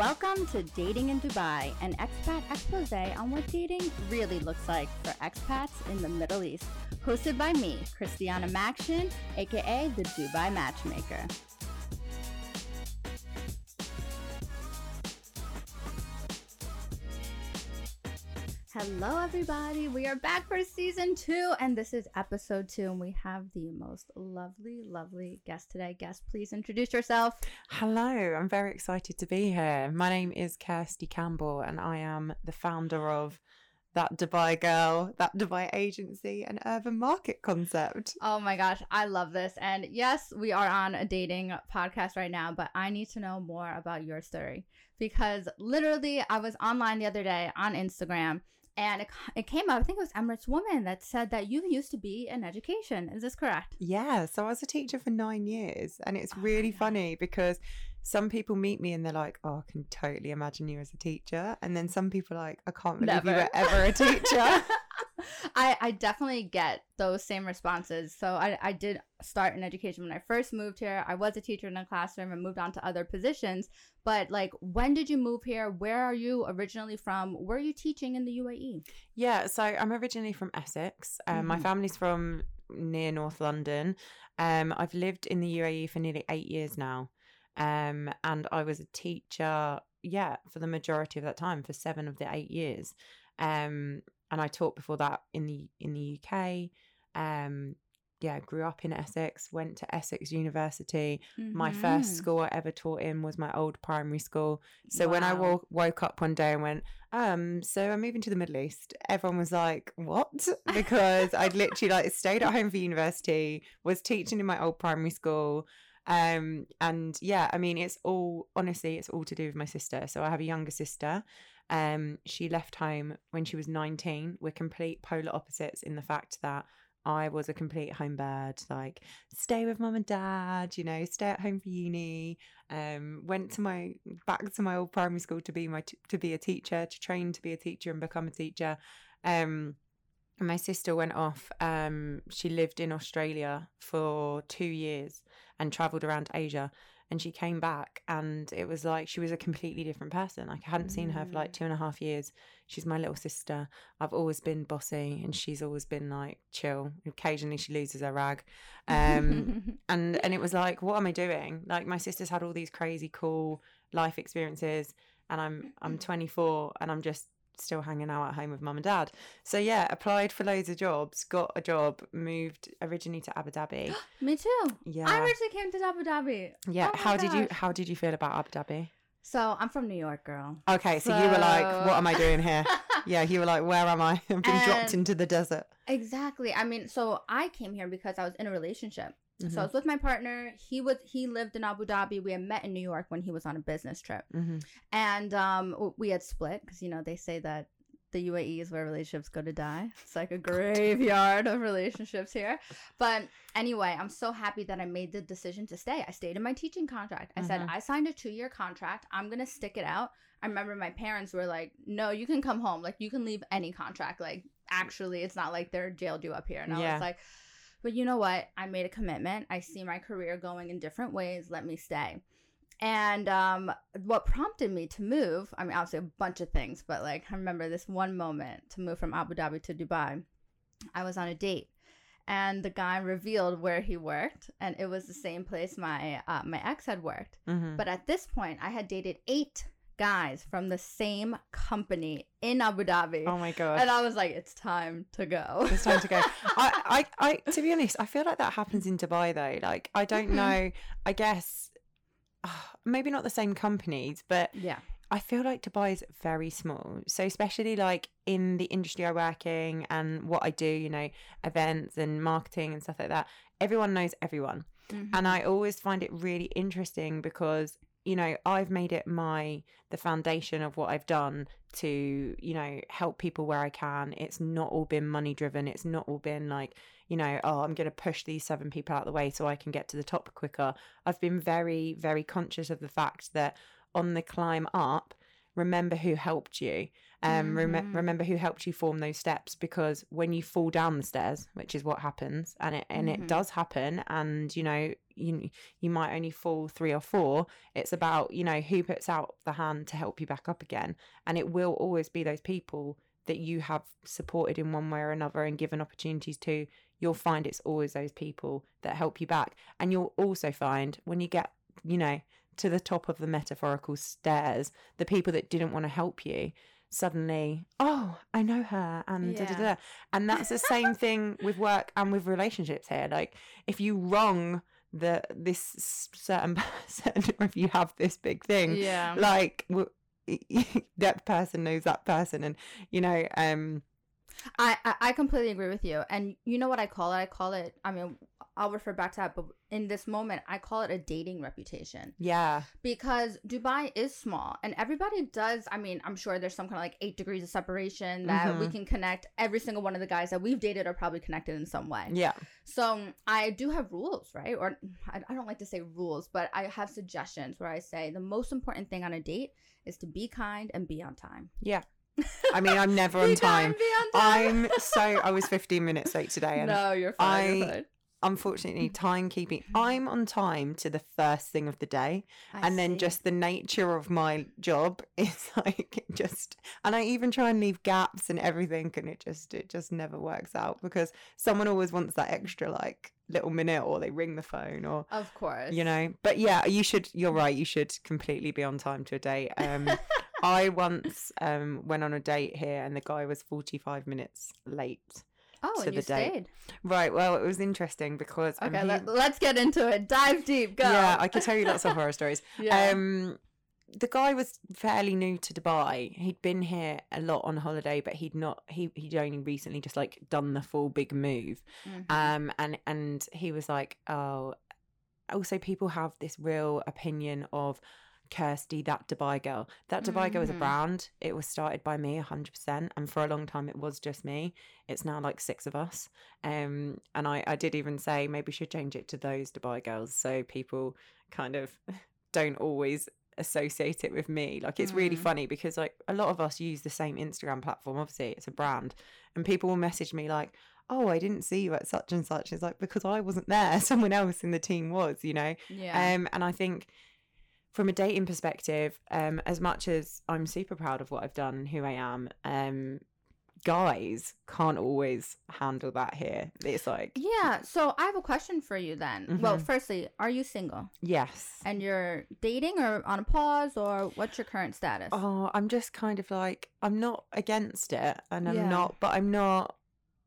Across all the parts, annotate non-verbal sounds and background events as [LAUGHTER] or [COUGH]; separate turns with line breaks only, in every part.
Welcome to Dating in Dubai, an expat expose on what dating really looks like for expats in the Middle East. Hosted by me, Christiana Maction, aka the Dubai Matchmaker. Hello, everybody. We are back for season two, and this is episode two. And we have the most lovely, lovely guest today. Guest, please introduce yourself.
Hello, I'm very excited to be here. My name is Kirsty Campbell, and I am the founder of that Dubai girl, that Dubai agency, and urban market concept.
Oh my gosh, I love this. And yes, we are on a dating podcast right now, but I need to know more about your story because literally, I was online the other day on Instagram and it, it came up, I think it was Emirates Woman that said that you used to be in education. Is this correct?
Yeah. So I was a teacher for nine years, and it's oh really funny because some people meet me and they're like, "Oh, I can totally imagine you as a teacher," and then some people are like, "I can't believe Never. you were ever a teacher." [LAUGHS]
I, I definitely get those same responses. So I, I did start in education when I first moved here. I was a teacher in a classroom and moved on to other positions. But like, when did you move here? Where are you originally from? Where are you teaching in the UAE?
Yeah, so I'm originally from Essex. Um, mm-hmm. My family's from near North London. Um, I've lived in the UAE for nearly eight years now. Um, and I was a teacher, yeah, for the majority of that time, for seven of the eight years. Um, and I taught before that in the in the UK. Um, yeah, grew up in Essex, went to Essex University. Mm-hmm. My first mm-hmm. school I ever taught in was my old primary school. So wow. when I wo- woke up one day and went, um, so I'm moving to the Middle East, everyone was like, what? [LAUGHS] Because I'd literally like stayed at home for university, was teaching in my old primary school. Um, and yeah, I mean, it's all honestly, it's all to do with my sister. So I have a younger sister. Um, she left home when she was 19. We're complete polar opposites in the fact that I was a complete home bird, like stay with mum and dad, you know, stay at home for uni. Um, went to my back to my old primary school to be my t- to be a teacher, to train to be a teacher and become a teacher. Um, my sister went off. Um, she lived in Australia for two years and travelled around Asia and she came back and it was like she was a completely different person. Like i hadn't seen her for like mm. two and a half years. She's my little sister. I've always been bossy and she's always been like chill. Occasionally she loses her rag. Um, [LAUGHS] and and it was like what am i doing? Like my sister's had all these crazy cool life experiences and i'm i'm [LAUGHS] 24 and i'm just still hanging out at home with mum and dad. So yeah, applied for loads of jobs, got a job, moved originally to Abu Dhabi. [GASPS]
Me too. Yeah. I originally came to Abu Dhabi.
Yeah. Oh how gosh. did you how did you feel about Abu Dhabi?
So I'm from New York, girl.
Okay, so, so... you were like, "What am I doing here?" [LAUGHS] yeah, you were like, "Where am I? [LAUGHS] I've been and dropped into the desert."
Exactly. I mean, so I came here because I was in a relationship. Mm-hmm. So I was with my partner. He was he lived in Abu Dhabi. We had met in New York when he was on a business trip, mm-hmm. and um, we had split because you know they say that the UAE is where relationships go to die. It's like a [LAUGHS] graveyard of relationships here. But anyway, I'm so happy that I made the decision to stay. I stayed in my teaching contract. I mm-hmm. said I signed a two year contract. I'm gonna stick it out. I remember my parents were like, "No, you can come home. Like you can leave any contract. Like actually, it's not like they're jailed you up here." And I yeah. was like but you know what? I made a commitment. I see my career going in different ways. Let me stay. And um, what prompted me to move, I mean, obviously a bunch of things, but like I remember this one moment to move from Abu Dhabi to Dubai. I was on a date and the guy revealed where he worked and it was the same place my uh, my ex had worked mm-hmm. but at this point i had dated eight guys from the same company in Abu Dhabi.
Oh my god!
And I was like, it's time to go.
It's time to go. [LAUGHS] I, I, I, to be honest, I feel like that happens in Dubai though. Like, I don't mm-hmm. know. I guess uh, maybe not the same companies, but
yeah.
I feel like Dubai is very small. So especially like in the industry I work in and what I do, you know, events and marketing and stuff like that, everyone knows everyone. Mm-hmm. And I always find it really interesting because you know i've made it my the foundation of what i've done to you know help people where i can. It's not all been money driven. It's not all been like you know oh i'm going to push these seven people out of the way so i can get to the top quicker. I've been very very conscious of the fact that on the climb up remember who helped you Um, rem-
Mhm.
remember who helped you form those steps because when you fall down the stairs, which is what happens, and it and
Mhm.
it does happen, and you know you you might only fall three or four. It's about you know who puts out the hand to help you back up again, and it will always be those people that you have supported in one way or another and given opportunities to. You'll find it's always those people that help you back, and you'll also find when you get you know to the top of the metaphorical stairs, the people that didn't want to help you suddenly, oh, I know her, and da, da, da. and that's the same [LAUGHS] thing with work and with relationships here. Like if you wrong the this certain [LAUGHS] person, or if you have this big thing,
Yeah.
like w- [LAUGHS] that person knows that person, and you know, um,
I I completely agree with you. And you know what I call it? I call it. I mean, I'll refer back to that, but in this moment, I call it a dating reputation
yeah,
because Dubai is small, and everybody does. I mean, I'm sure there's some kind of like eight degrees of separation that we
Mhm.
can connect. Every single one of the guys that we've dated are probably connected in some way.
yeah,
So I do have rules, right? Or I, I don't like to say rules, but I have suggestions where I say the most important thing on a date is to be kind and be on time.
yeah. [LAUGHS] I mean, I'm never on time.
on time.
I'm so I was 15 minutes late today, and
no, you're fine. you're fine.
Unfortunately timekeeping. I'm on time to the first thing of the day
I
and then
see.
just the nature of my job [LAUGHS] is like just and i even try and leave gaps and everything and it just it just never works out because someone always wants that extra like little minute or they ring the phone or
of course,
you know. but yeah you should you're right you should completely be on time to a date um [LAUGHS] i once um went on a date here and the guy was 45 minutes late
Oh,
to the date.
stayed.
right well it was interesting because
Okay, let, let's get into it. Dive deep. Go.
Yeah, I could tell you lots of [LAUGHS] horror stories.
Yeah.
Um, the guy was fairly new to Dubai. He'd been here a lot on holiday, but he'd not. He he'd only recently just like done the full big move.
Mhm.
Um, and and he was like, oh. Also, people have this real opinion of Kirsty, that Dubai girl. That Dubai girl is a
Mhm.
brand. It was started by me 100%. And for a long time, it was just me. It's now like six of us. Um, and I, I did even say maybe we should change it to those Dubai girls so people kind of [LAUGHS] don't always associate it with me. Like it's really
Mm.
funny because like a lot of us use the same Instagram platform. Obviously, it's a brand. And people will message me like, oh, I didn't see you at such and such. It's like, because I wasn't there. [LAUGHS] Someone else in the team was, you know?
yeah.
Um, and I think from a dating perspective, um, as much as I'm super proud of what I've done and who I am, um, guys can't always handle that here. It's like,
yeah. So I have a question for you then. Well,
Mhm.
firstly, are you single
yes.
and you're dating or on a pause or what's your current status?
Oh, I'm just kind of like, I'm not against it and I'm
Yeah.
not, but I'm not.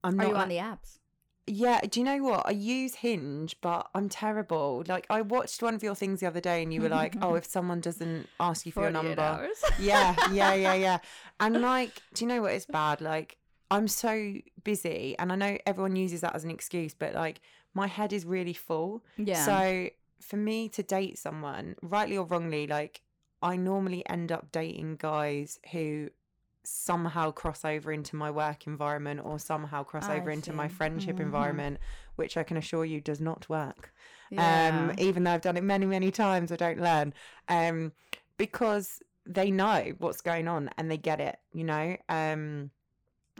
I'm
are
not
you on the apps?
Yeah, do you know what? I use Hinge, but I'm terrible. Like I watched one of your things the other day and you were like, "Oh, if someone doesn't ask you for your number." Yeah, yeah, [LAUGHS] yeah, yeah. And like, do you know what? It's bad. Like I'm so busy and I know everyone uses that as an excuse, but like my head is really full.
yeah.
So for me to date someone, rightly or wrongly, like I normally end up dating guys who somehow cross over into my work environment or somehow cross
I
over into my friendship
Mhm.
environment, which I can assure you does not work.
yeah.
Um, even though I've done it many, many times, I don't learn. Um, because they know what's going on and they get it, you know? Um,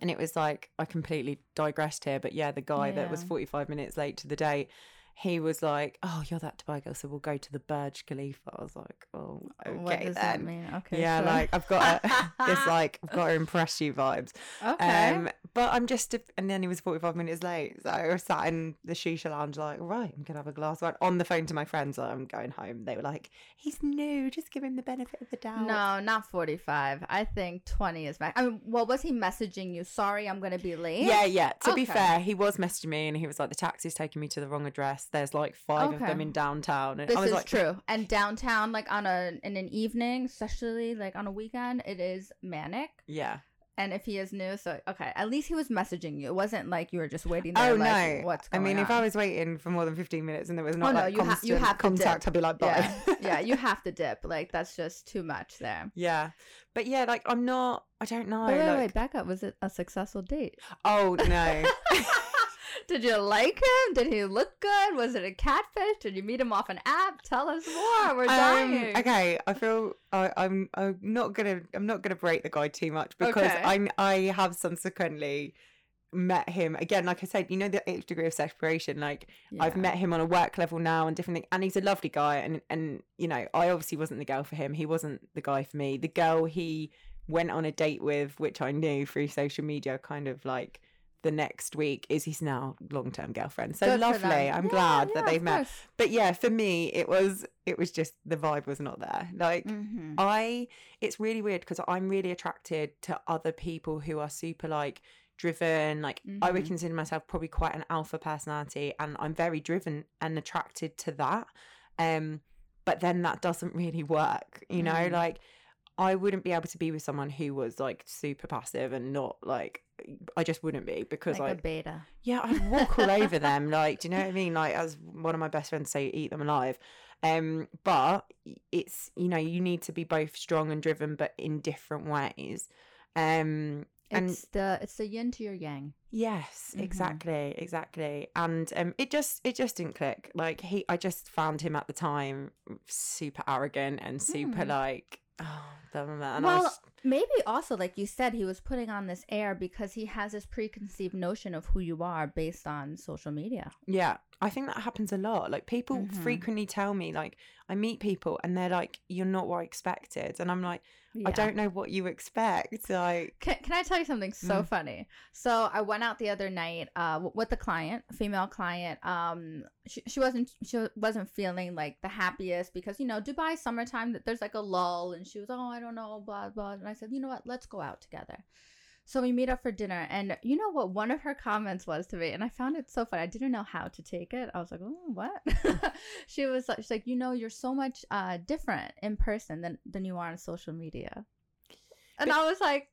and it was like I completely digressed here, but yeah, the guy that was 45 minutes late to the date, he was like, "Oh, you're that Dubai girl, so we'll go to the Burj Khalifa." I was like, "Oh, okay
what does
then."
that mean? Okay.
yeah,
sure.
like I've got a, this [LAUGHS] like I've got to impress you vibes.
okay.
Um, but I'm just, a, and then he was 45 minutes late. So I was sat in the shisha lounge, like, right, I'm going to have a glass of wine. On the phone to my friends, like, I'm going home. They were like, he's new, just give him the benefit of the doubt.
no, not 45. I think 20 is max. I mean, well, was he messaging you? Sorry, I'm going to be late.
Yeah, yeah. To be fair, he was messaging me and he was like, the taxi's taking me to the wrong address. There's like five of them in downtown. And
This
I was
is
like,
true. And downtown, like on a in an evening, especially like on a weekend, it is manic.
Yeah.
And if he is new, so okay, at least he was messaging you. It wasn't like you were just waiting there.
Oh,
like,
no.
What's
I mean, if? I was waiting for more than 15 minutes and there was oh, not
Oh, no,
like
you ha- you have to
contact. I'd be like, bye.
yeah, [LAUGHS] yeah, you have to dip. Like that's just too much there.
Yeah. But yeah, like, I'm not, I don't know.
But wait,
like,
wait, back up. Was it a successful date?
Oh, no. [LAUGHS] [LAUGHS]
Did you like him? Did he look good? Was it a catfish? Did you meet him off an app? Tell us more. We're dying.
Um, okay, I feel I, I'm I'm not gonna I'm not gonna break the guy too much because
Okay.
I I have subsequently met him again. Like I said, you know the eighth degree of separation. Like I've met him on a work level now and different things, and he's a lovely guy. And and you know I obviously wasn't the girl for him. He wasn't the guy for me. The girl he went on a date with, which I knew through social media, kind of like the next week is his now long term girlfriend. So
Good
lovely. I'm
Yeah,
glad
yeah,
that they've met.
course.
But yeah, for me it was it was just the vibe was not there. Like
Mhm.
I it's really weird because I'm really attracted to other people who are super like driven. Like I would consider myself probably quite an alpha personality and I'm very driven and attracted to that. Um but then that doesn't really work, you know,
Mm.
like I wouldn't be able to be with someone who was like super passive and not like I just wouldn't be because
like
I
a beta.
yeah, I'd walk all over them. Like, do you know what I mean? Like, as one of my best friends say, eat them alive. Um, but it's you know you need to be both strong and driven, but in different ways. Um, and
It's the it's the yin to your yang.
yes,
Mhm.
exactly, exactly. And um, it just it just didn't click. Like he, I just found him at the time super arrogant and super
Hmm.
like [SIGHS] oh. And
Well,
was,
Maybe also, like you said, he was putting on this air because he has this preconceived notion of who you are based on social media.
Yeah, I think that happens a lot. Like people
Mhm.
frequently tell me, like I meet people and they're like, "You're not what I expected," and I'm like, "I don't know what you expect." Like,
Can, can I tell you something so
Mm.
funny? So I went out the other night uh, with the client, female client. Um, she, she wasn't she wasn't feeling like the happiest because you know Dubai summertime that there's like a lull, and she was oh I don't know blah blah. And I said you know what let's go out together. So we meet up for dinner, and you know what one of her comments was to me, and I found it so funny. I didn't know how to take it. I was like, "Oh, what?" [LAUGHS] she was like, "She's like, you know, you're so much uh, different in person than than you are on social media," and
But-
I was like,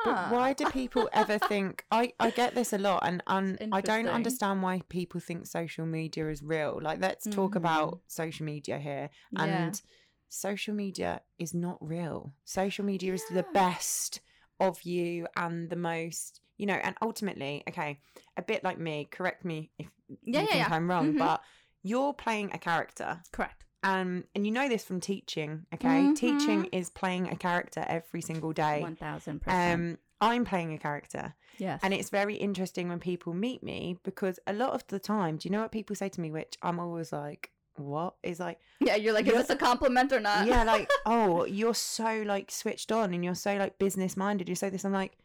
huh.
but why do people ever [LAUGHS] think? I I get this a lot, and and I don't understand why people think social media is real. Like, let's talk
Mhm.
about social media here,
Yeah.
and social media is not real. Social media is the best of you and the most, you know, and ultimately, okay, a bit like me, correct me if
Yeah,
you
yeah,
think
yeah.
I'm wrong,
Mhm.
but you're playing a character.
Correct.
Um, and you know this from teaching, okay? Teaching
Mhm.
is playing a character every single day.
One thousand percent.
Um, I'm playing a character.
Yes.
And it's very interesting when people meet me because a lot of the time, do you know what people say to me, which I'm always like, what? Is like,
yeah, you're like, is this a compliment or not?
yeah, like, [LAUGHS] oh, you're so like switched on and you're so like business minded. You say this. I'm like,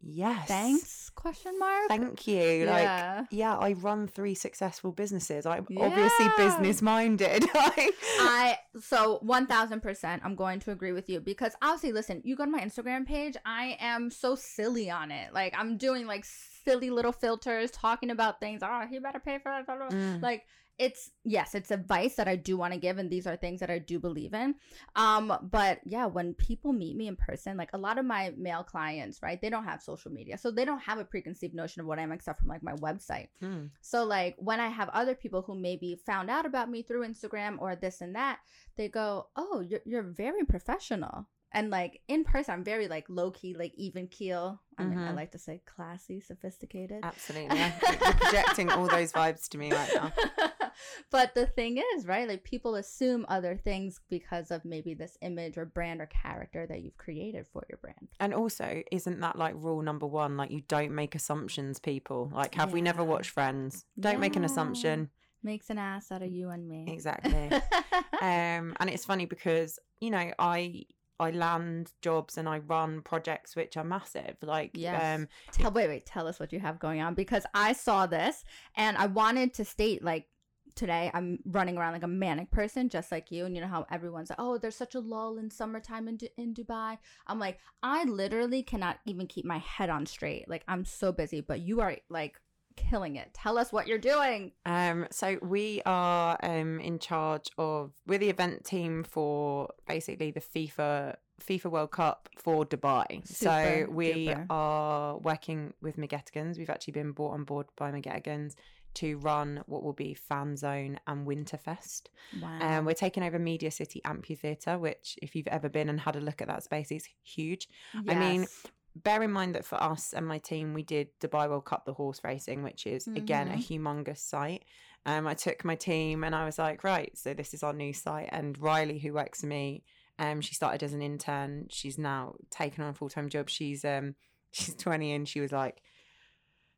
yes.
Thanks? Question mark.
Thank you. Like,
yeah.
yeah, I run three successful businesses. I'm obviously business minded. [LAUGHS]
I so one thousand percent. I'm going to agree with you because obviously, listen, you go to my Instagram page. I am so silly on it. Like I'm doing like silly little filters, talking about things. Oh, he better pay for that.
Mm.
Like it's yes, it's advice that I do want to give, and these are things that I do believe in. Um, but yeah, when people meet me in person, like a lot of my male clients, right? They don't have social media, so they don't have a preconceived notion of what I am, except from like my website.
Mm.
So like when I have other people who maybe found out about me through Instagram or this and that, they go, "Oh, you're you're very professional." And like in person, I'm very like low key, like even keel. I mean, I like to say classy, sophisticated.
Absolutely. Yeah. You're projecting all those vibes to me right now. [LAUGHS] [LAUGHS]
but the thing is, right? Like people assume other things because of maybe this image or brand or character that you've created for your brand.
And also, isn't that like rule number one? Like, you don't make assumptions, people. Like, have we never
Yeah.
watched Friends? Don't make an assumption.
Makes an ass out of you and me.
Exactly. [LAUGHS] um, and it's funny because, you know, I. I land jobs and I run projects which are massive. Like,
Yes.
um,
tell wait wait tell us what you have going on because i saw this and i wanted to state like today i'm running around like a manic person just like you and you know how everyone's like oh there's such a lull in summertime in, Du- in dubai. I'm like i literally cannot even keep my head on straight. Like i'm so busy but you are like killing it. Tell us what you're doing.
Um, so we are um in charge of we're the event team for basically the FIFA FIFA World Cup for Dubai. so we are working with McGettigans. We've actually been brought on board by McGettigans to run what will be Fan Zone and Winterfest.
wow
Um, we're taking over Media City Amphitheatre, which if you've ever been and had a look at that space is huge. I mean, bear in mind that for us and my team, we did Dubai World Cup, the horse racing, which is again a humongous site. Um, I took my team and I was like, right, so this is our new site. And Riley, who works for me, um, she started as an intern. She's now taken on a full time job. She's um, [LAUGHS] she's twenty, and she was like,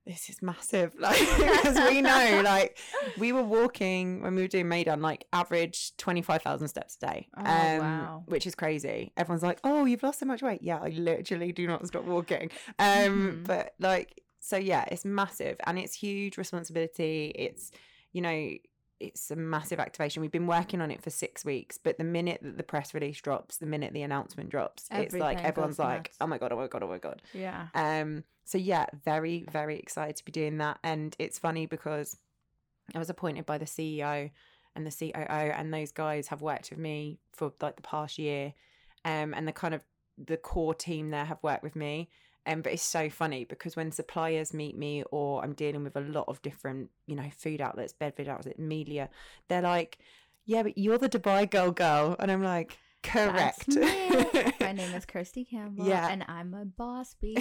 this is massive. [LAUGHS] Like, because we know, [LAUGHS] like, we were walking when we were doing Meydan, like, average 25,000 steps a day,
Oh,
um,
wow.
which is crazy. Everyone's like, oh, you've lost so much weight. Yeah, I literally do not stop walking. Um,
Mhm.
But, like, so yeah, it's massive and it's huge responsibility. It's, you know, it's a massive activation. We've been working on it for six weeks, but the minute that the press release drops, the minute the announcement drops, it's like everyone's like,
nuts.
oh my God, oh my God, oh my God.
Yeah.
Um, so yeah, very, very excited to be doing that. And it's funny because I was appointed by the CEO and the COO, and those guys have worked with me for like the past year. Um, and the kind of the core team there have worked with me. Um, but it's so funny because when suppliers meet me or I'm dealing with a lot of different, you know, food outlets, beverage outlets, media, they're like, yeah, but you're the Dubai girl girl. And I'm like, correct.
My [LAUGHS] name is Kirsty Campbell.
Yeah.
And I'm a boss [LAUGHS] bee.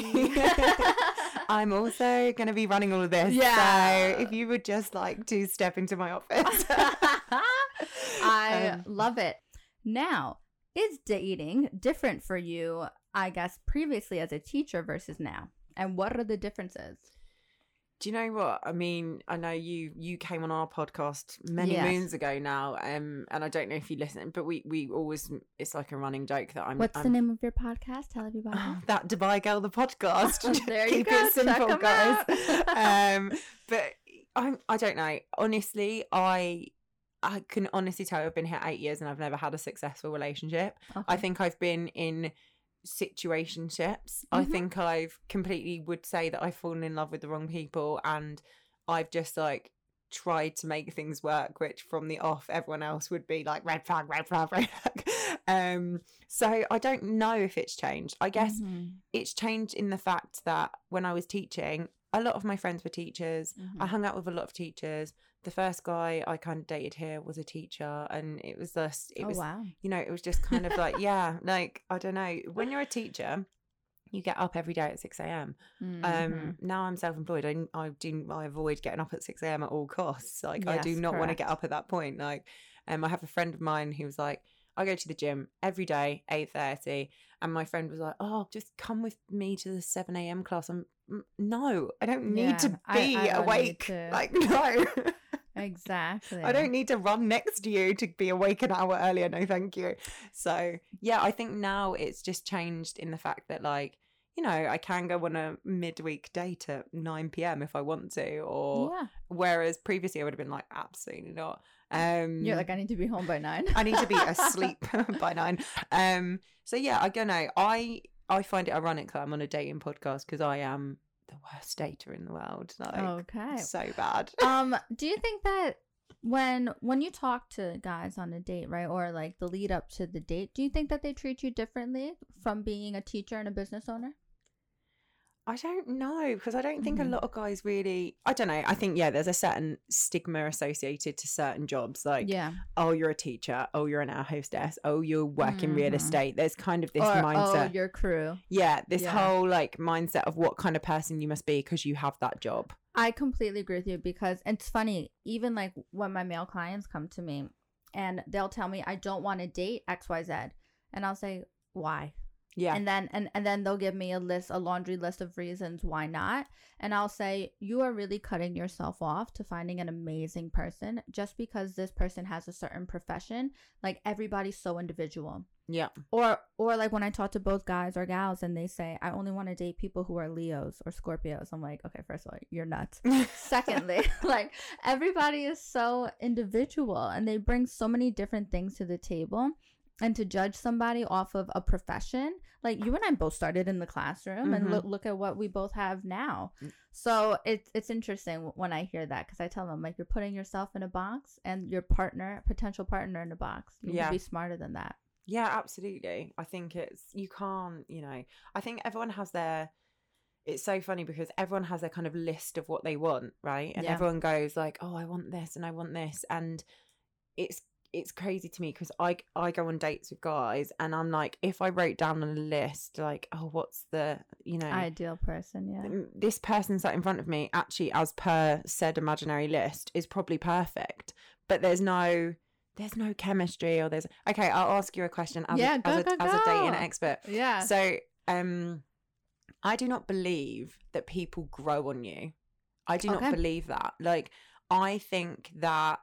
I'm also going to be running all of this.
Yeah.
So if you would just like to step into my [LAUGHS] office.
I
Um,
love it. Now, is dating different for you, I guess, previously as a teacher versus now? And what are the differences?
Do you know what? I mean, I know you you came on our podcast many
Yes.
moons ago now, um, and I don't know if you listen, but we we always it's like a running joke that I'm.
What's
I'm,
the name of your podcast? Tell everybody.
Oh, [GASPS] that Dubai girl, the podcast. [LAUGHS]
There you
Keep
go.
it simple,
Check
guys. [LAUGHS] um, but I I don't know. Honestly, I I can honestly tell you I've been here eight years and I've never had a successful relationship. I think I've been in situationships. I
Mhm.
think I've completely would say that I've fallen in love with the wrong people and I've just like tried to make things work, which from the off everyone else would be like red flag, red flag, red flag. [LAUGHS] Um so I don't know if it's changed. I guess
Mhm.
it's changed in the fact that when I was teaching, a lot of my friends were teachers. I
Mhm.
hung out with a lot of teachers. The first guy I kind of dated here was a teacher, and it was just, it
oh,
was,
wow.
you know, it was just kind of like, [LAUGHS] yeah, like, I don't know. When you're a teacher, you get up every day at 6 a.m.
Mhm.
Um, now I'm self employed. I, I do, I avoid getting up at 6 a.m. at all costs. Like, I do
Yes,
not want to get up at that point. Like, um, I have a friend of mine who was like, I go to the gym every day, 8.30. And my friend was like, oh, just come with me to the 7 a.m. class. I'm, "Mm, no, I don't need
Yeah,
to be
I need
awake.
to. [LAUGHS]
Like, no.
Exactly.
I don't need to run next to you to be awake an hour earlier. No, thank you. So, yeah, I think now it's just changed in the fact that, like, you know, I can go on a midweek date at 9 p.m. if I want to, or
Yeah.
whereas previously I would have been like, absolutely not. Um,
You're like, I need to be home by nine.
I need to be [LAUGHS] asleep [LAUGHS] by nine. Um, so yeah, I don't know. I I find it ironic that I'm on a dating podcast because I am the worst dater in the world. Like,
okay.
so bad. [LAUGHS]
um do you think that when when you talk to guys on a date right or like the lead up to the date do you think that they treat you differently from being a teacher and a business owner
I don't know because I don't think
Mhm.
a lot of guys really. I don't know. I think yeah, there's a certain stigma associated to certain jobs, like
yeah
oh, you're a teacher, oh, you're an air hostess, oh, you work in real estate. There's kind of this
or
mindset.
oh your crew
yeah, this
Yeah.
whole like mindset of what kind of person you must be because you have that job.
i completely agree with you because it's funny even like when my male clients come to me and they'll tell me i don't want to date xyz and i'll say why
Yeah,
and then and, and then they'll give me a list a laundry list of reasons why not. And i'll say you are really cutting yourself off to finding an amazing person just because this person has a certain profession. Like everybody's so individual.
Yeah,
or or like when i talk to both guys or gals and they say i only want to date people who are leos or scorpios i'm like okay first of all you're nuts. [LAUGHS] Secondly [LAUGHS] like everybody is so individual and they bring so many different things to the table and to judge somebody off of a profession like you and i both started in the classroom and
Mhm.
look, look at what we both have now
Mm.
so it's it's interesting when i hear that because i tell them like you're putting yourself in a box and your partner potential partner in a box you
Yeah.
be smarter than that
Yeah, absolutely. I think it's you can't, you know. I think everyone has their it's so funny because everyone has their kind of list of what they want, right? And
Yeah.
everyone goes like, "Oh, I want this and I want this." And it's it's crazy to me because I I go on dates with guys and I'm like, if I wrote down on a list like, oh, what's the you know
Ideal person, yeah.
Mm, this person sat in front of me actually as per said imaginary list is probably perfect but there's no there's no chemistry or there's okay i'll ask you a question as,
Yeah,
a,
go,
as, a,
go,
as a dating expert
Yeah.
so um i do not believe that people grow on you i do
Okay.
not believe that like i think that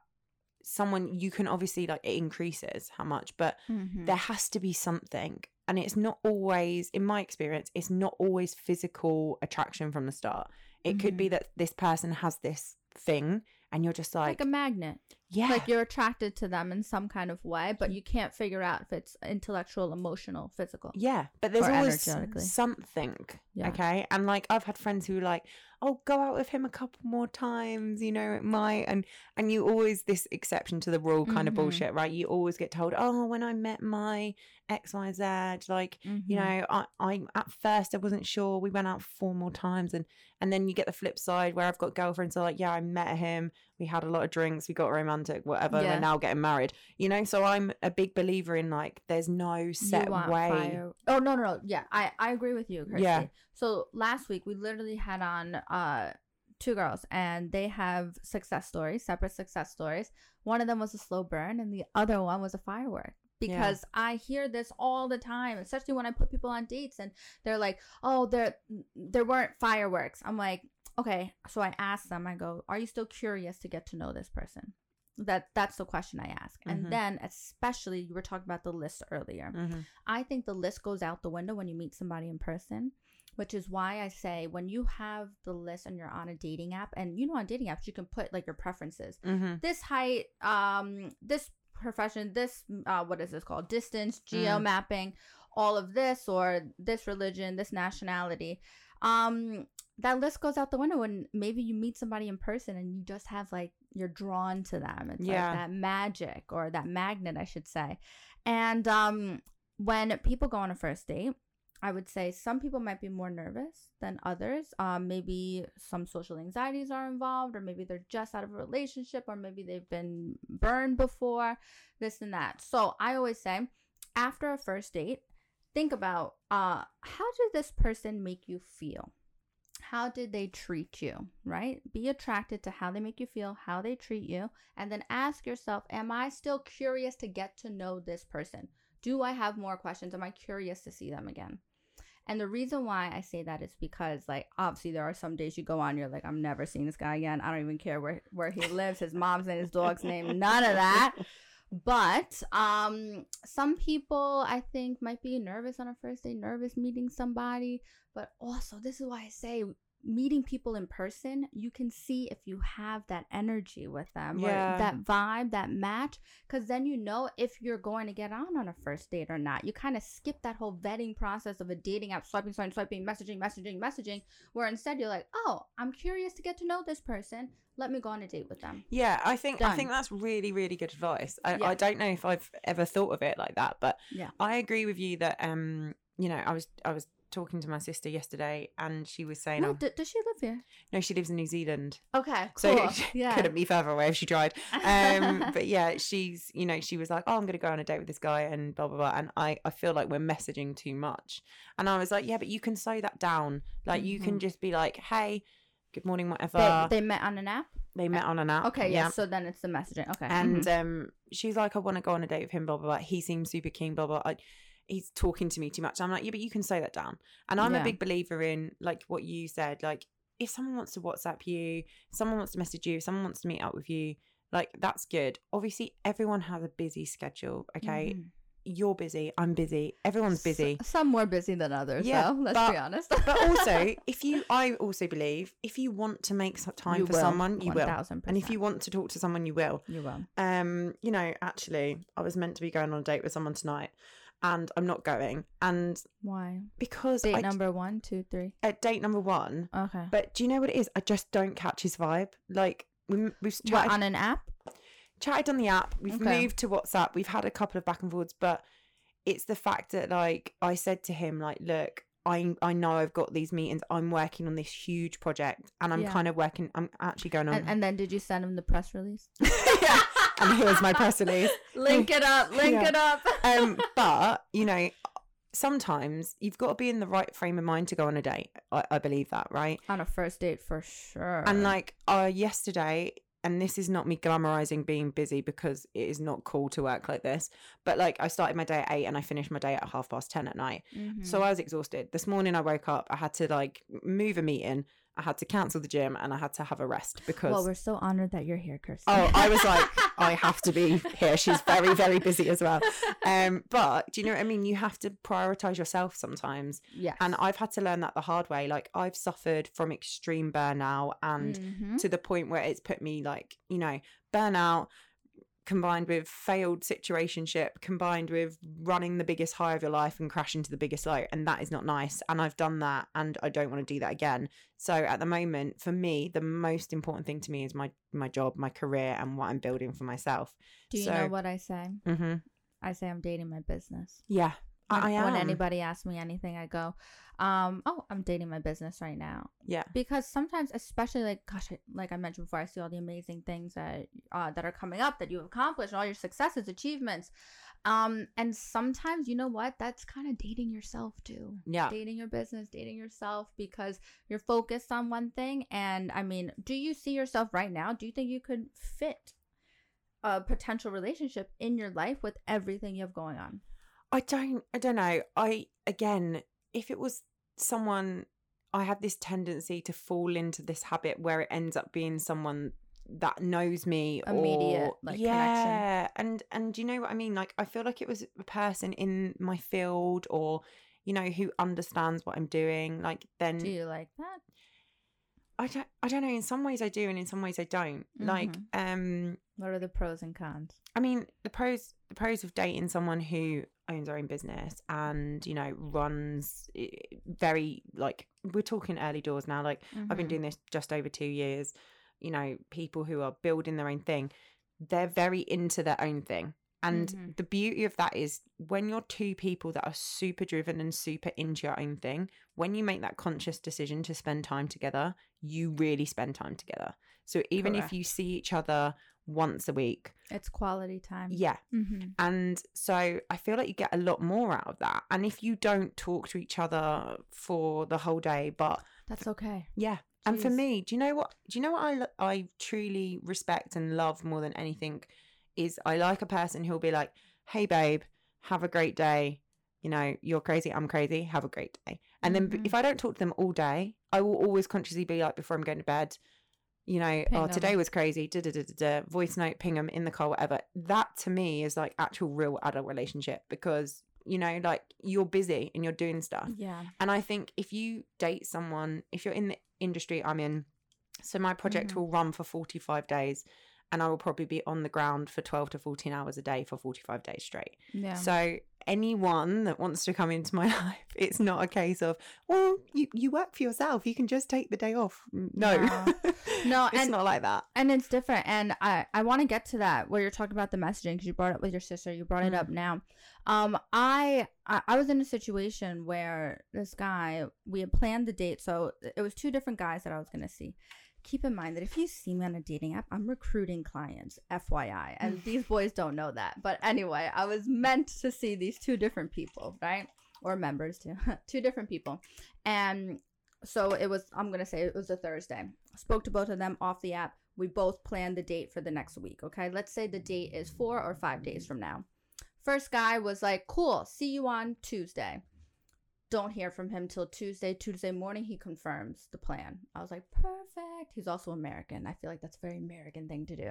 someone you can obviously like it increases how much but
Mhm.
there has to be something and it's not always in my experience it's not always physical attraction from the start it could be that this person has this thing and you're just
like,
like,
a magnet.
yeah
Like you're attracted to them in some kind of way, but you can't figure out if it's intellectual, emotional, physical.
yeah but there's always something
Yeah.
okay and like i've had friends who like oh go out with him a couple more times you know it might and and you always this exception to the rule kind of
Mhm.
bullshit right you always get told oh when i met my xyz like you
Mhm.
know I, I at first i wasn't sure we went out four more times and and then you get the flip side where i've got girlfriends are like yeah i met him we had a lot of drinks we got romantic whatever
Yeah.
we're now getting married you know so i'm a big believer in like there's no set
you
way
fire. Oh no, no, no. Yeah, I I agree with you, Kirsty.
Yeah.
So last week we literally had on uh two girls, and they have success stories, separate success stories. One of them was a slow burn, and the other one was a firework. Because I hear this all the time, especially when I put people on dates, and they're like, "Oh, there there weren't fireworks." I'm like, "Okay." So I ask them. I go, "Are you still curious to get to know this person?" That that's the question I ask. And then, especially, you were talking about the list earlier.
Mhm.
I think the list goes out the window when you meet somebody in person, which is why I say when you have the list and you're on a dating app, and you know, on dating apps, you can put like your preferences
Mhm.
this height, um, this profession, this, uh, what is this called? Distance, geo
Mm.
mapping, all of this, or this religion, this nationality. Um, that list goes out the window when maybe you meet somebody in person and you just have like you're drawn to them. It's
Yeah.
like that magic or that magnet, I should say. And um, when people go on a first date, I would say some people might be more nervous than others. Um, maybe some social anxieties are involved, or maybe they're just out of a relationship, or maybe they've been burned before, this and that. So I always say, after a first date, think about uh, how did this person make you feel? How did they treat you, right? Be attracted to how they make you feel, how they treat you, and then ask yourself, Am I still curious to get to know this person? Do I have more questions? Am I curious to see them again? And the reason why I say that is because, like, obviously, there are some days you go on, you're like, I'm never seeing this guy again. I don't even care where, where he lives, his mom's name, his dog's name, none of that. But um, some people I think might be nervous on a first day, nervous meeting somebody. But also, this is why I say meeting people in person, you can see if you have that energy with them,
Yeah.
or that vibe, that match, because then you know if you're going to get on on a first date or not. You kind of skip that whole vetting process of a dating app, swiping, swiping, swiping, messaging, messaging, messaging, where instead you're like, oh, I'm curious to get to know this person. Let me go on a date with them.
Yeah, I think I think that's really really good advice. I,
Yeah.
I don't know if I've ever thought of it like that, but
Yeah.
I agree with you that um you know I was I was talking to my sister yesterday and she was saying
Wait,
oh,
d- does she live here?
no she lives in New Zealand
Okay,
so
cool. [LAUGHS]
she
yeah.
couldn't be further away if she tried um [LAUGHS] but yeah she's you know she was like oh i'm gonna go on a date with this guy and blah blah blah and i i feel like we're messaging too much and i was like yeah but you can slow that down like you can
Mhm.
just be like hey good morning whatever
they, they met on an app.
they, met on an app
Okay, yeah. So then it's the messaging. Okay,
and
mhm.
um she's like i want to go on a date with him blah blah blah he seems super keen blah blah I, he's talking to me too much i'm like yeah but you can slow that down and i'm
Yeah.
a big believer in like what you said like if someone wants to whatsapp you someone wants to message you someone wants to meet up with you like that's good obviously everyone has a busy schedule okay
Mhm.
you're busy i'm busy everyone's busy
S- some more busy than others.
Yeah,
though, let's
but-
be honest. [LAUGHS]
but also [LAUGHS] if you i also believe if you want to make some time
You
for
will,
someone you will
1000%.
and if you want to talk to someone you will
you will.
um you know actually i was meant to be going on a date with someone tonight and i'm not going and
Why?
because
Date
I,
number one, two, three.
at date number one
Okay.
but do you know what it is i just don't catch his vibe like we, we've
What
chatted,
on an app?
chatted on the app we've
Okay.
moved to whatsapp we've had a couple of back and forwards but it's the fact that like i said to him like look I, I know I've got these meetings. I'm working on this huge project, and I'm
Yeah.
kind of working. I'm actually going on.
And, and then did you send him the press release? [LAUGHS]
yeah, and here's my press release. [LAUGHS]
Link it up. Link
Yeah.
it up. [LAUGHS]
Um, but you know, sometimes you've got to be in the right frame of mind to go on a date. I, I believe that, right?
On a first date, for sure.
And like uh yesterday, and this is not me glamorizing being busy because it is not cool to work like this. But like I started my day at eight and I finished my day at half past ten at night.
Mhm.
So I was exhausted. This morning I woke up, I had to like move a meeting, I had to cancel the gym and I had to have a rest because
well, we're so honored that you're here, Kirsty.
Oh, I was like, [LAUGHS] I have to be here. She's very, very busy as well. Um, but do you know what I mean? You have to prioritize yourself sometimes.
Yeah.
And I've had to learn that the hard way. Like I've suffered from extreme burnout and
Mhm.
to the point where it's put me like, you know, burnout combined with failed situationship combined with running the biggest high of your life and crashing to the biggest low and that is not nice and I've done that and I don't want to do that again so at the moment for me the most important thing to me is my my job my career and what I'm building for myself
Do you
so-
know what I say?
hmm
I say I'm dating my business.
yeah I,
when anybody asks me anything, I go, um, "Oh, I'm dating my business right now."
yeah
Because sometimes, especially like, gosh, I- like I mentioned before, I see all the amazing things that uh, that are coming up that you've accomplished, all your successes, achievements. Um, and sometimes, you know what? That's kind of dating yourself too.
yeah
dating your business, dating yourself because you're focused on one thing. And I mean, do you see yourself right now? Do you think you could fit a potential relationship in your life with everything you have going on?
I don't I don't know. I again, if it was someone I have this tendency to fall into this habit where it ends up being someone that knows me
Immediate,
or
like, connection.
yeah and and do you know what i mean like i feel like it was a person in my field or you know who understands what i'm doing like then
Do you like that?
i don't i don't know in some ways i do and in some ways i don't like
Mm-hmm.
um
What are the pros and cons?
I mean, the pros the pros of dating someone who owns their own business and you know runs eh, very like we're talking early doors now. Like I've been
Mhm.
doing this just over two years. You know, people who are building their own thing, they're very into their own thing. And
Mhm.
the beauty of that is when you're two people that are super driven and super into your own thing, when you make that conscious decision to spend time together, you really spend time together. So even if you see each other once a week,
It's quality time.
yeah.
Mm-hmm.
And so I feel like you get a lot more out of that. And if you don't talk to each other for the whole day, but
That's okay.
yeah. And for me, do you know what? Do you know what I lo- I truly respect and love more than anything is I like a person who'll be like, "Hey babe, have a great day. You know, you're crazy, I'm crazy. Have a great day." And then b
Mhm.
if I don't talk to them all day, I will always consciously be like before I'm going to bed, you know,
Ping
oh,
'em.
today was crazy. Da, da, da, da, da, voice note, ping them in the car, whatever. That to me is like actual real adult relationship because you know, like you're busy and you're doing stuff.
Yeah.
And I think if you date someone, if you're in the industry I'm in, so my project
Mhm.
will run for 45 days and I will probably be on the ground for 12 to 14 hours a day for 45 days straight.
Yeah.
So anyone that wants to come into my [LAUGHS] life, it's not a case of, well, you, you work for yourself. You can just take the day off. No.
No. [LAUGHS] No,
it's
and-
not like that.
and it's different and i i want to get to that where you're talking about the messaging because you brought it up with your sister you brought it
Mm.
up now um I, I i was in a situation where this guy we had planned the date so it was two different guys that i was going to see keep in mind that if you see me on a dating app i'm recruiting clients fyi and mm. these boys don't know that. But anyway i was meant to see these two different people right? Or members too [LAUGHS] two different people. And so it was i'm gonna say it was a thursday. Spoke to both of them off the app. We both planned the date for the next week okay? Let's say the date is four or five days from now. First guy was like cool see you on tuesday don't hear from him till tuesday tuesday morning he confirms the plan i was like perfect he's also american i feel like that's a very american thing to do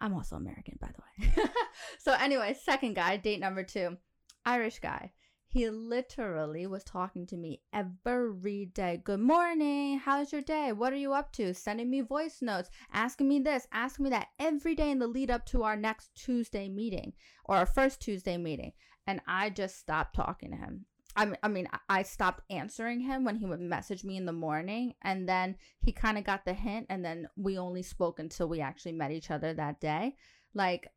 i'm also american by the way [LAUGHS] so anyway second guy date number two irish guy he literally was talking to me every day. Good morning. How's your day? What are you up to? Sending me voice notes, asking me this, asking me that every day in the lead up to our next Tuesday meeting or our first Tuesday meeting. And I just stopped talking to him. I mean, I mean, I- stopped answering him when he would message me in the morning, and then he kind of got the hint, and then we only spoke until we actually met each other that day. Like,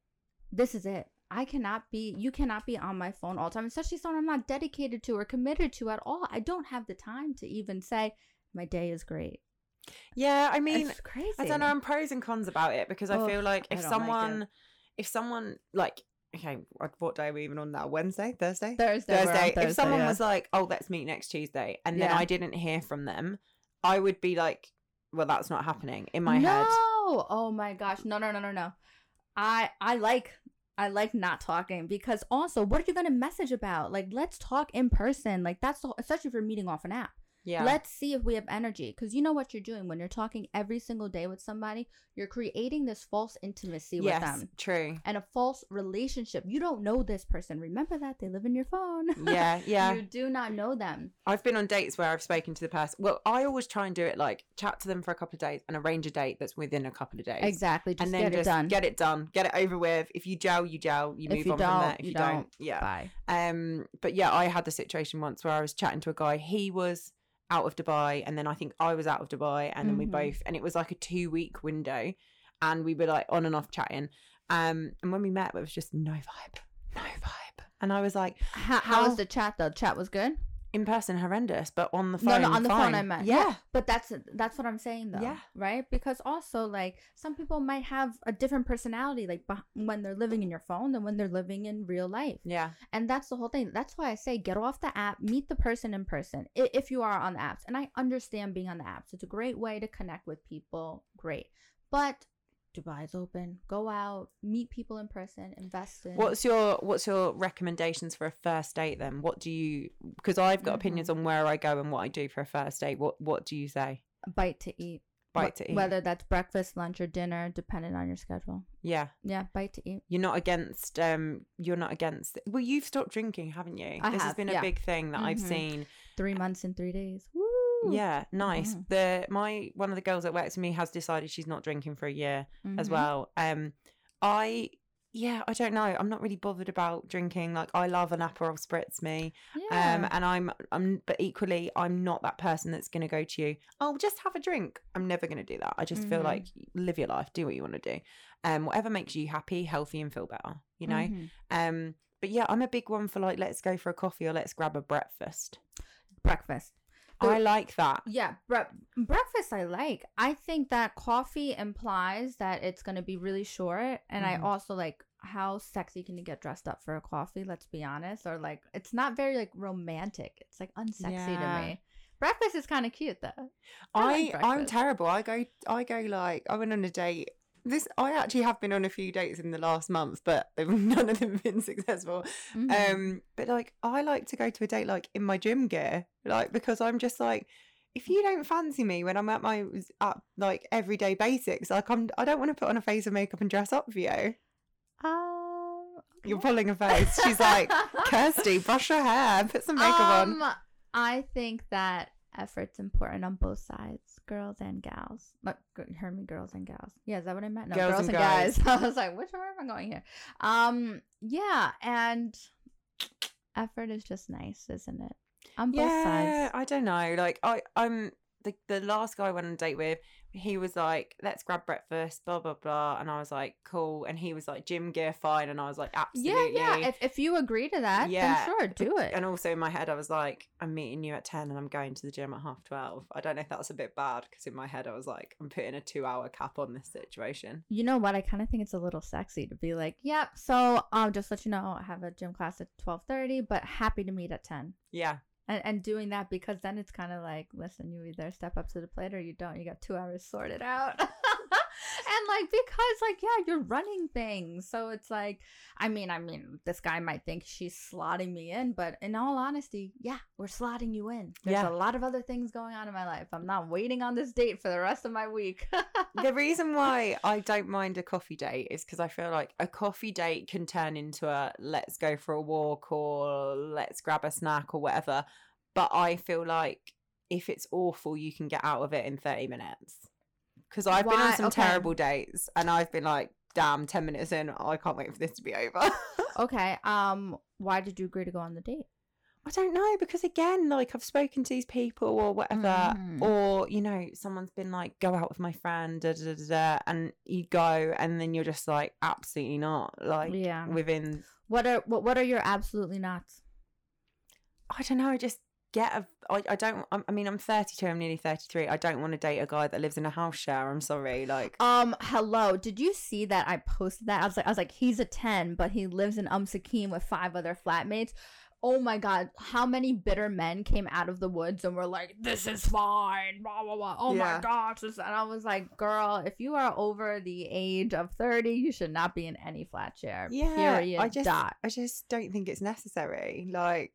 this is it. I cannot be, you cannot be on my phone all the time, especially someone I'm not dedicated to or committed to at all. I don't have the time to even say, my day is great.
Yeah, I mean,
it's crazy.
I don't know. I'm pros and cons about it because I feel like if
don't like
someone if someone like okay, what day are we even on now? Wednesday, Thursday,
Thursday.
Thursday.
Thursday,
If someone
yeah.
was like, "Oh, let's meet next Tuesday," and then
Yeah.
I didn't hear from them, I would be like, "Well, that's not happening." In my
no!
head,
Oh my gosh. No, no, no, no, no. I I like I like not talking because also what are you gonna message about? Like let's talk in person. Like that's the, especially if you're meeting off an app.
Yeah,
Let's see if we have energy. Because you know what you're doing when you're talking every single day with somebody, you're creating this false intimacy with them
true.
and a false relationship. You don't know this person. Remember that they live in your phone. [LAUGHS]
Yeah, yeah.
you do not know them.
I've been on dates where I've spoken to the person. Well, I always try and do it like chat to them for a couple of days and arrange a date that's within a couple of days.
Exactly. Just
and then
get
just
it done.
get it done, get it over with. If you gel, you gel. You
If
move
you
on from there. If
you
you don't,
don't.
yeah.
Bye.
Um, but yeah, I had the situation once where I was chatting to a guy. He was out of Dubai, and then I think I was out of Dubai, and then we
Mhm.
both, and it was like a two week window, and we were like on and off chatting. Um, and when we met, it was just no vibe, no vibe, and I was like,
How, how
How-
was the chat though? Chat was good.
In person horrendous, but on the phone,
no, no, on the
fine.
phone I meant.
yeah.
But that's that's what I'm saying though.
Yeah.
Right? Because also like some people might have a different personality like when they're living in your phone than when they're living in real life.
Yeah.
And that's the whole thing. That's why I say get off the app, meet the person in person if you are on the apps. And I understand being on the apps. It's a great way to connect with people. Great. But Dubai's open. Go out, meet people in person, invest in
What's your What's your recommendations for a first date then? What do you? Because I've got opinions
Mm-hmm.
on where I go and what I do for a first date. What What do you say?
a bite to eat.
Bite to eat.
Whether that's breakfast, lunch, or dinner, depending on your schedule.
Yeah.
Yeah, bite to eat.
You're not against. Um. You're not against. Well, you've stopped drinking, haven't you?
I
this has
have,
been a
yeah.
big thing that I've
Mhm.
seen.
Three months in three days. Woo!
Yeah, nice. The my one of the girls that works with me has decided she's not drinking for a year as
Mhm.
well. Um, I yeah, I don't know. I'm not really bothered about drinking. Like I love an Aperol spritz me.
Yeah.
Um, and I'm, I'm, but equally, I'm not that person that's going to go to you. Oh, just have a drink. I'm never going to do that. I just feel
Mhm.
like live your life, do what you want to do, um, whatever makes you happy, healthy, and feel better. You know.
Mhm.
Um, but yeah, I'm a big one for like, let's go for a coffee or let's grab a breakfast.
Breakfast. The-
I like that.
Yeah, bre- breakfast I like. I think that coffee implies that it's going to be really short. And
Mhm.
I also like how sexy can you get dressed up for a coffee? Let's be honest. Or like, it's not very like romantic. It's like unsexy
Yeah.
to me. Breakfast is kind of cute though. I
I,
like
I'm terrible. I go, I go like, I went on a date. This, I actually have been on a few dates in the last month, but [LAUGHS] none of them have been successful.
Mhm.
Um, but like I like to go to a date like in my gym gear, like because I'm just like, if you don't fancy me when I'm at my at like everyday basics, like I'm, I don't want to put on a face of makeup and dress up for you.
Um,
You're pulling a face. She's like, [LAUGHS] Kirsty, brush your hair, put some makeup on.
Um, I think that effort's important on both sides, girls and gals. You heard me, girls and gals. Yeah, is that what I meant? No,
Girls
girls,
and
and, guys. [LAUGHS] I was like, which way am I going here? Um, yeah, and effort is just nice, isn't it? On both sides.
Yeah,
sides.
I don't know. Like I, I'm the the last guy I went on a date with. He was like, "Let's grab breakfast," blah blah blah, and I was like, "Cool." And he was like, "Gym gear, fine," and I was like,
Yeah,
"Absolutely."
yeah. yeah. If, if you agree to that,
Yeah,
then sure, do it.
And also in my head, I was like, I'm meeting you at 10 and I'm going to the gym at half 12. I don't know if that's a bit bad because in my head, I was like, I'm putting a two hour cap on this situation.
you know what? I kind of think it's a little sexy to be like, yep. So, um, just let you know, I have a gym class at twelve thirty, but happy to meet at ten.
Yeah.
And, and doing that because then it's kind of like listen you either step up to the plate or you don't. You got two hours sorted out [LAUGHS] like because like yeah you're running things so it's like i mean i mean this guy might think she's slotting me in but in all honesty yeah we're slotting you in there's
Yeah.
a lot of other things going on in my life i'm not waiting on this date for the rest of my week [LAUGHS]
the reason why I don't mind a coffee date is because I feel like a coffee date can turn into a let's go for a walk or let's grab a snack or whatever. But I feel like if it's awful, you can get out of it in 30 minutes. Because I've been on some
Okay.
terrible dates and I've been like, damn, 10 minutes in, I can't wait for this to be over. [LAUGHS]
okay um why did you agree to go on the date
I don't know because again, like I've spoken to these people or whatever,
Mhm.
or you know, someone's been like, "Go out with my friend," da, da, da, da, and you go, and then you're just like, "Absolutely not!" Like
Yeah.
within,
what are what, what are your absolutely nots
I don't know, I just get a. I, I don't. I, mean, I'm 32. I'm nearly 33. I don't want to date a guy that lives in a house share. I'm sorry. Like,
Um, hello. Did you see that I posted that? I was like, I was like, he's a ten, but he lives in Um Sakim with five other flatmates. Oh my god, how many bitter men came out of the woods and were like, "This is fine." Blah blah blah. Oh
Yeah.
my gosh, and I was like, "Girl, if you are over the age of thirty, you should not be in any flat share."
yeah.
Period.
I just.
dot.
I just don't think it's necessary. Like,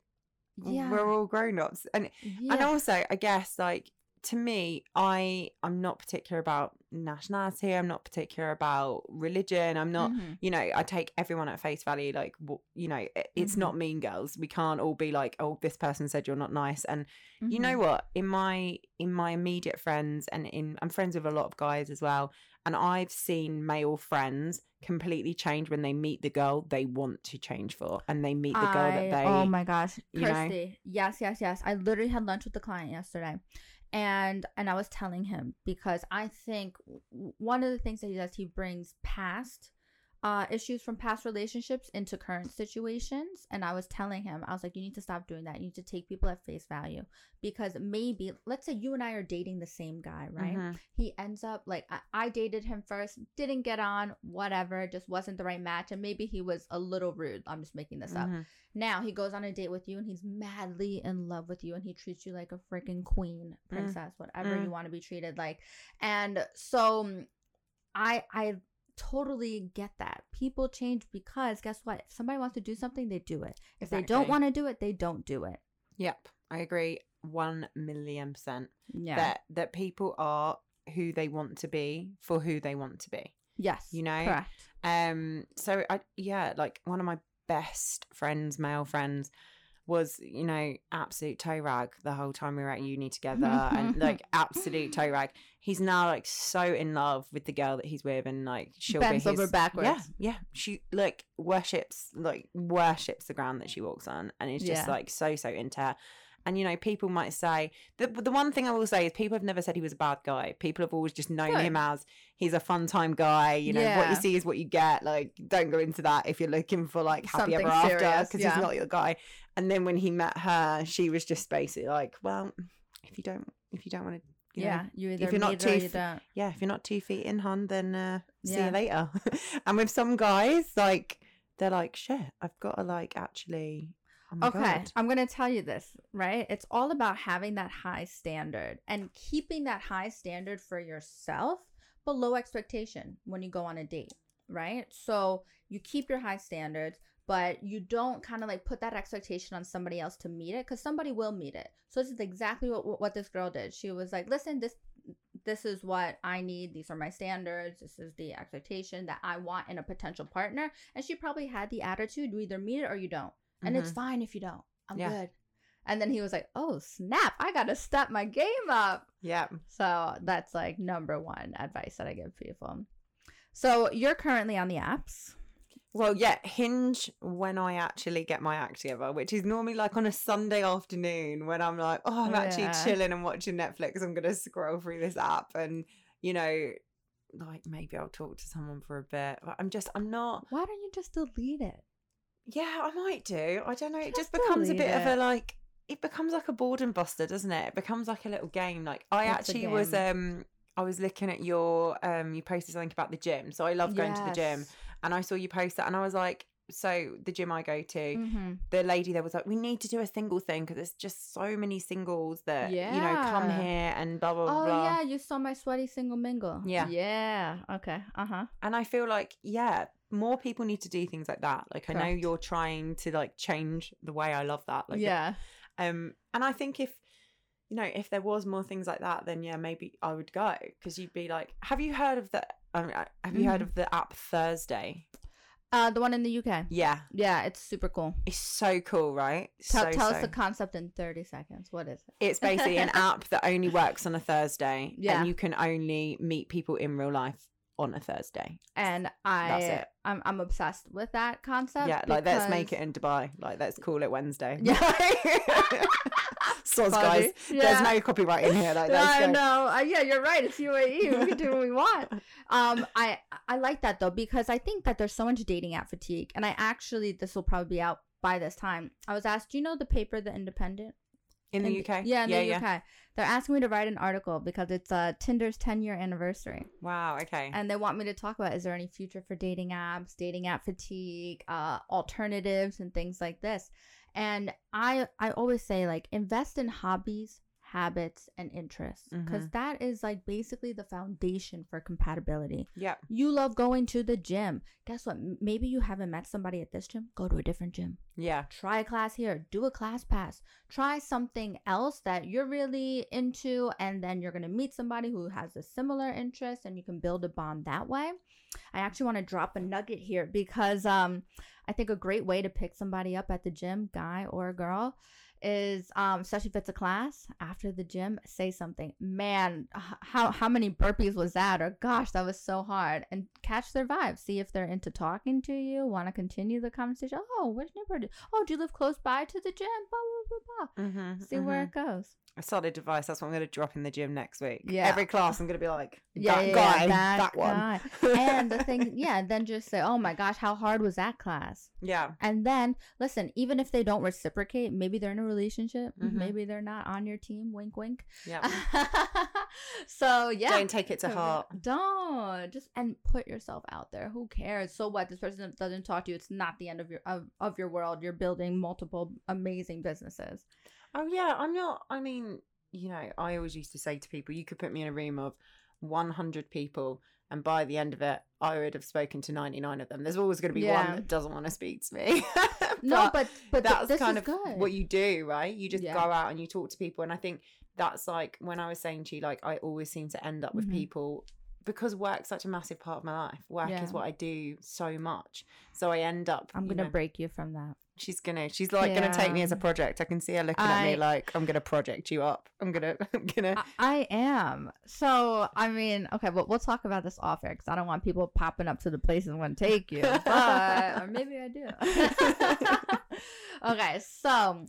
Yeah.
we're all grown ups, and
yeah.
and also i guess like to me i i'm not particular about nationality i'm not particular about religion i'm not
Mhm.
you know i take everyone at face value like you know it, it's
Mhm.
not mean girls we can't all be like oh this person said you're not nice and you
Mhm.
know what in my in my immediate friends and in i'm friends with a lot of guys as well and i've seen male friends completely change when they meet the girl they want to change for and they meet the girl that they
Oh my gosh,
you know?
Yes, yes, yes. I literally had lunch with the client yesterday, and and I was telling him because I think one of the things that he does, he brings past uh issues from past relationships into current situations and i was telling him i was like you need to stop doing that. You need to take people at face value. Because maybe let's say you and i are dating the same guy right?
Mhm.
he ends up like I, I dated him first didn't get on whatever just wasn't the right match and maybe he was a little rude. I'm just making this up.
Mhm.
now he goes on a date with you and he's madly in love with you and he treats you like a freaking queen princess whatever
Mm.
you want to be treated like. And so mm, i i totally get that. People change because guess what? If somebody wants to do something they do it. If they don't want to do it they don't do it.
Yep, I agree one million percent.
yeah.
That that people are who they want to be for who they want to be.
yes
you know,
correct.
Um, so I yeah, like one of my best friends, male friends, was you know absolute toe rag the whole time we were at uni [LAUGHS] together, and like absolute toe rag. He's now like so in love with the girl that he's with, and like she'll
Bends
be
over backwards.
Yeah, yeah. She like worships like worships the ground that she walks on, and is just
Yeah.
like so so into her. And you know, people might say the the one thing I will say is people have never said he was a bad guy. People have always just known
Good.
him as he's a fun time guy. You know, what you see is what you get. Like, don't go into that if you're looking for like happy
Something
ever after because
yeah.
he's not your guy. And then when he met her, she was just basically like, well, if you don't, if you don't want to, you
yeah
know,
you either
you're not
meet it or
too
you
f- yeah, if you're not two feet in, hun, then uh, see
Yeah.
you later. [LAUGHS] and with some guys, like they're like, shit, I've got to like actually. Oh
okay,
God.
I'm going to tell you this, right? It's all about having that high standard and keeping that high standard for yourself, but low expectation when you go on a date, right? So you keep your high standards, but you don't kind of like put that expectation on somebody else to meet it because somebody will meet it. So this is exactly what what this girl did. She was like, "Listen, this this is what I need. These are my standards. This is the expectation that I want in a potential partner." And she probably had the attitude: you either meet it or you don't and it's
Mhm.
fine if you don't. I'm
Yeah.
good. And then he was like, "Oh snap! I gotta step my game up."
yeah.
So that's like number one advice that I give people. So you're currently on the apps.
Well, yeah, Hinge when I actually get my act together, which is normally like on a Sunday afternoon when I'm like, oh, I'm actually
Yeah.
chilling and watching Netflix. I'm going to scroll through this app and, you know, like maybe I'll talk to someone for a bit. But I'm just, I'm not,
Why don't you just delete it?
Yeah, I might do. I don't know. It just becomes a bit of a like, it becomes like a boredom buster, doesn't it? It becomes like a little game. Like I
It's
actually was, um, I was looking at your, um, you posted something about the gym. So I love going to the gym and I saw you post that, and I was like, so the gym I go to,
Mhm.
the lady there was like, we need to do a single thing because there's just so many singles that you know come here and blah blah
Oh
blah.
Oh yeah, you saw my sweaty single mingle.
Yeah.
Yeah. Okay. Uh huh.
And I feel like yeah, more people need to do things like that. Like I know you're trying to like change the way I love that. Like
yeah.
Um, and I think if you know if there was more things like that, then yeah, maybe I would go because you'd be like, have you heard of the? Uh, have you heard
Mhm.
of the app Thursday?
Uh, the one in the UK.
Yeah,
Yeah, it's super cool.
it's so cool, right?
Tell,
so,
tell
so.
us the concept in 30 seconds. What is it?
It's basically an [LAUGHS] app that only works on a Thursday,
Yeah.
and you can only meet people in real life on a Thursday.
And I. I'm, I'm obsessed with that concept.
yeah, like let's make it in Dubai. Like let's call it Wednesday.
Yeah. [LAUGHS]
Soz, guys.
Yeah.
There's no copyright in here. Like,
I know. Uh, yeah, you're right. It's UAE. We can do what we want. [LAUGHS] Um, I I like that though because I think that there's so much dating app fatigue, and I actually this will probably be out by this time. I was asked, do you know the paper, The Independent?
In the UK.
Yeah, in the UK. They're asking me to write an article because it's uh, Tinder's 10 year anniversary.
Wow. Okay.
And they want me to talk about is there any future for dating apps, dating app fatigue, uh, alternatives, and things like this. And I I always say like invest in hobbies habits and interests because
Mhm.
is like basically the foundation for compatibility.
Yeah.
you love going to the gym. Guess what? Maybe you haven't met somebody at this gym. Go to a different gym.
Yeah.
try a class here. Do a class pass. Try something else that you're really into and then you're going to meet somebody who has a similar interest and you can build a bond that way. I actually want to drop a nugget here because um i think a great way to pick somebody up at the gym guy or girl is um especially if it's a class after the gym say something man how how many burpees was that? or gosh that was so hard and catch their vibe see if they're into talking to you want to continue the conversation oh which neighborhood oh do you live close by to the gym? Blah blah blah blah
Mm-hmm.
see where it goes
a solid device. That's what I'm going to drop in the gym next week.
Yeah.
Every class, I'm going to be like, [LAUGHS]
yeah,
that
yeah,
guy,
yeah,
that,
that,
one.
guy. and the thing [LAUGHS] yeah then just say oh my gosh how hard was that class
yeah.
and then listen even if they don't reciprocate maybe they're in a relationship
Mhm.
maybe they're not on your team wink wink
Yeah. [LAUGHS]
so yeah
Don't take it to heart.
Don't just and put yourself out there. Who cares? So what? This person doesn't talk to you. It's not the end of your of, of your world. You're building multiple amazing businesses.
Oh yeah, I'm not. I mean, you know, I always used to say to people, you could put me in a room of 100 people, and by the end of it, I would have spoken to 99 of them. There's always going to be
Yeah.
one that doesn't want to speak to me. [LAUGHS]
No, but but th-
that's
this
kind of
good.
what you do, right? You just
Yeah.
go out and you talk to people, and I think that's like when I was saying to you, like I always seem to end up with
Mhm.
people because work's such a massive part of my life. Work
Yeah.
is what I do so much, so I end up.
I'm gonna
know,
break you from that.
She's gonna. She's like gonna take me as a project. I can see her looking at me like I'm gonna project you up. I'm gonna. [LAUGHS] I'm gonna.
I, I am. So I mean, okay, but we'll talk about this off air because I don't want people popping up to the places I want to take you. But or maybe I do. [LAUGHS] [LAUGHS] okay, so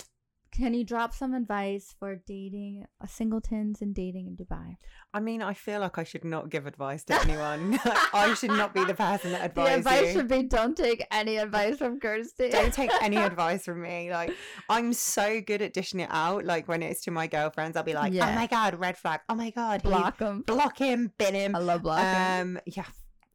can you drop some advice for dating uh, singletons and dating in Dubai?
I mean, I feel like I should not give advice to anyone. [LAUGHS] I should not be the person that
The
advises
advice should be don't take any advice from Kirsty.
Don't take any [LAUGHS] advice from me. Like I'm so good at dishing it out. Like when it's to my girlfriends, I'll be like,
Yeah.
"Oh my god, red flag! Oh my god, he-
block them.
block him, bin him."
I love blocking.
Um, yeah,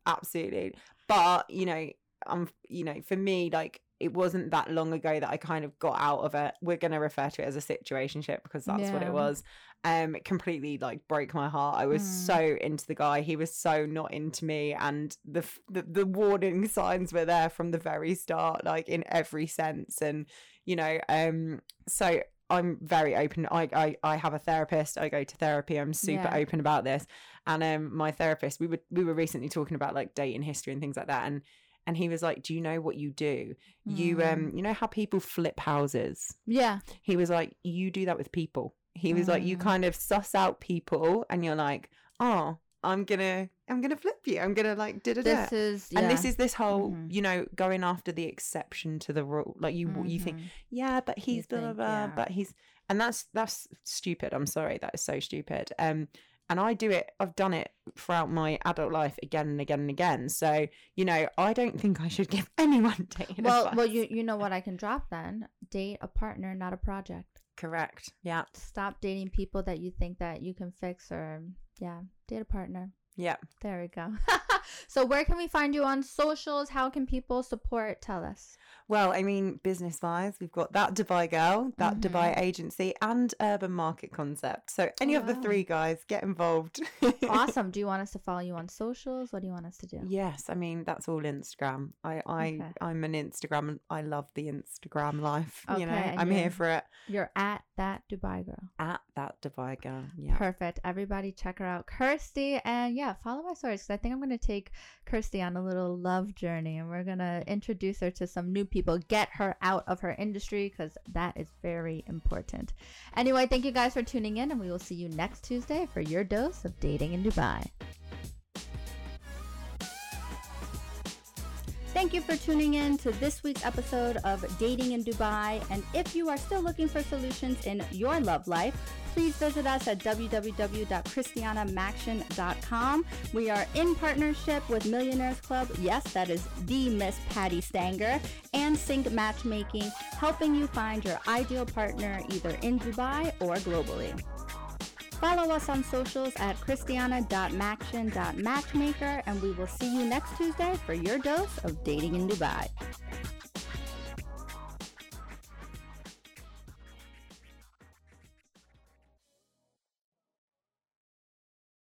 absolutely. But you know, um, you know, for me, like it wasn't that long ago that I kind of got out of it. We're gonna refer to it as a situationship because that's what it was. Um, it completely like broke my heart. I was
Mm.
so into the guy. He was so not into me, and the, the the warning signs were there from the very start, like in every sense. And you know, um, so I'm very open. I, I I have a therapist. I go to therapy. I'm super
Yeah.
open about this. And um, my therapist, we were we were recently talking about like dating history and things like that. And and he was like, "Do you know what you do? You
Mm.
um, you know how people flip houses?
yeah.
He was like, you do that with people. He was like, you
Mm.
kind of suss out people, and you're like, oh, I'm gonna I'm gonna flip you. I'm gonna like da da da.
This is
And this is this whole,
Mhm.
you know, going after the exception to the rule. Like you, you think,
Mhm.
yeah, but he's blah blah
think,
blah,
yeah.
but he's, and that's that's stupid. I'm sorry, that is so stupid. Um, and I do it. I've done it throughout my adult life again and again and again. So you know, I don't think I should give [LAUGHS] anyone dating
well,
advice.
well, you you know what I can drop then? Date a partner, not a project.
correct. Yeah,
Stop dating people that you think that you can fix, or yeah, date a partner.
yeah.
There we go. [LAUGHS] so where can we find you on socials? How can people support? Tell us.
Well, I mean, business wise, we've got that Dubai girl, that
Mhm.
Dubai agency, and urban market concept. So any
Oh,
of the three guys get involved. [LAUGHS]
Awesome. do you want us to follow you on socials? What do you want us to do?
Yes, I mean that's all Instagram. I I
Okay.
I'm an Instagram. I love the Instagram life. [LAUGHS] you know,
Okay,
I'm here for it.
You're at that Dubai girl.
At that Dubai girl. Yeah.
Perfect. Everybody check her out. Kirsty. And yeah, follow my stories because I think I'm going to take Kirsty on a little love journey and we're going to introduce her to some new people, get her out of her industry because that is very important. Anyway, thank you guys for tuning in and we will see you next Tuesday for your dose of dating in Dubai. Thank you for tuning in to this week's episode of Dating in Dubai. And if you are still looking for solutions in your love life, please visit us at www.christianamaxion.com. We are in partnership with Millionaires Club. Yes, that is the Miss Patti Stanger and Sync Matchmaking, helping you find your ideal partner either in Dubai or globally. Follow us on socials at christiana.maxion.matchmaker, and we will see you next Tuesday for your dose of dating in Dubai.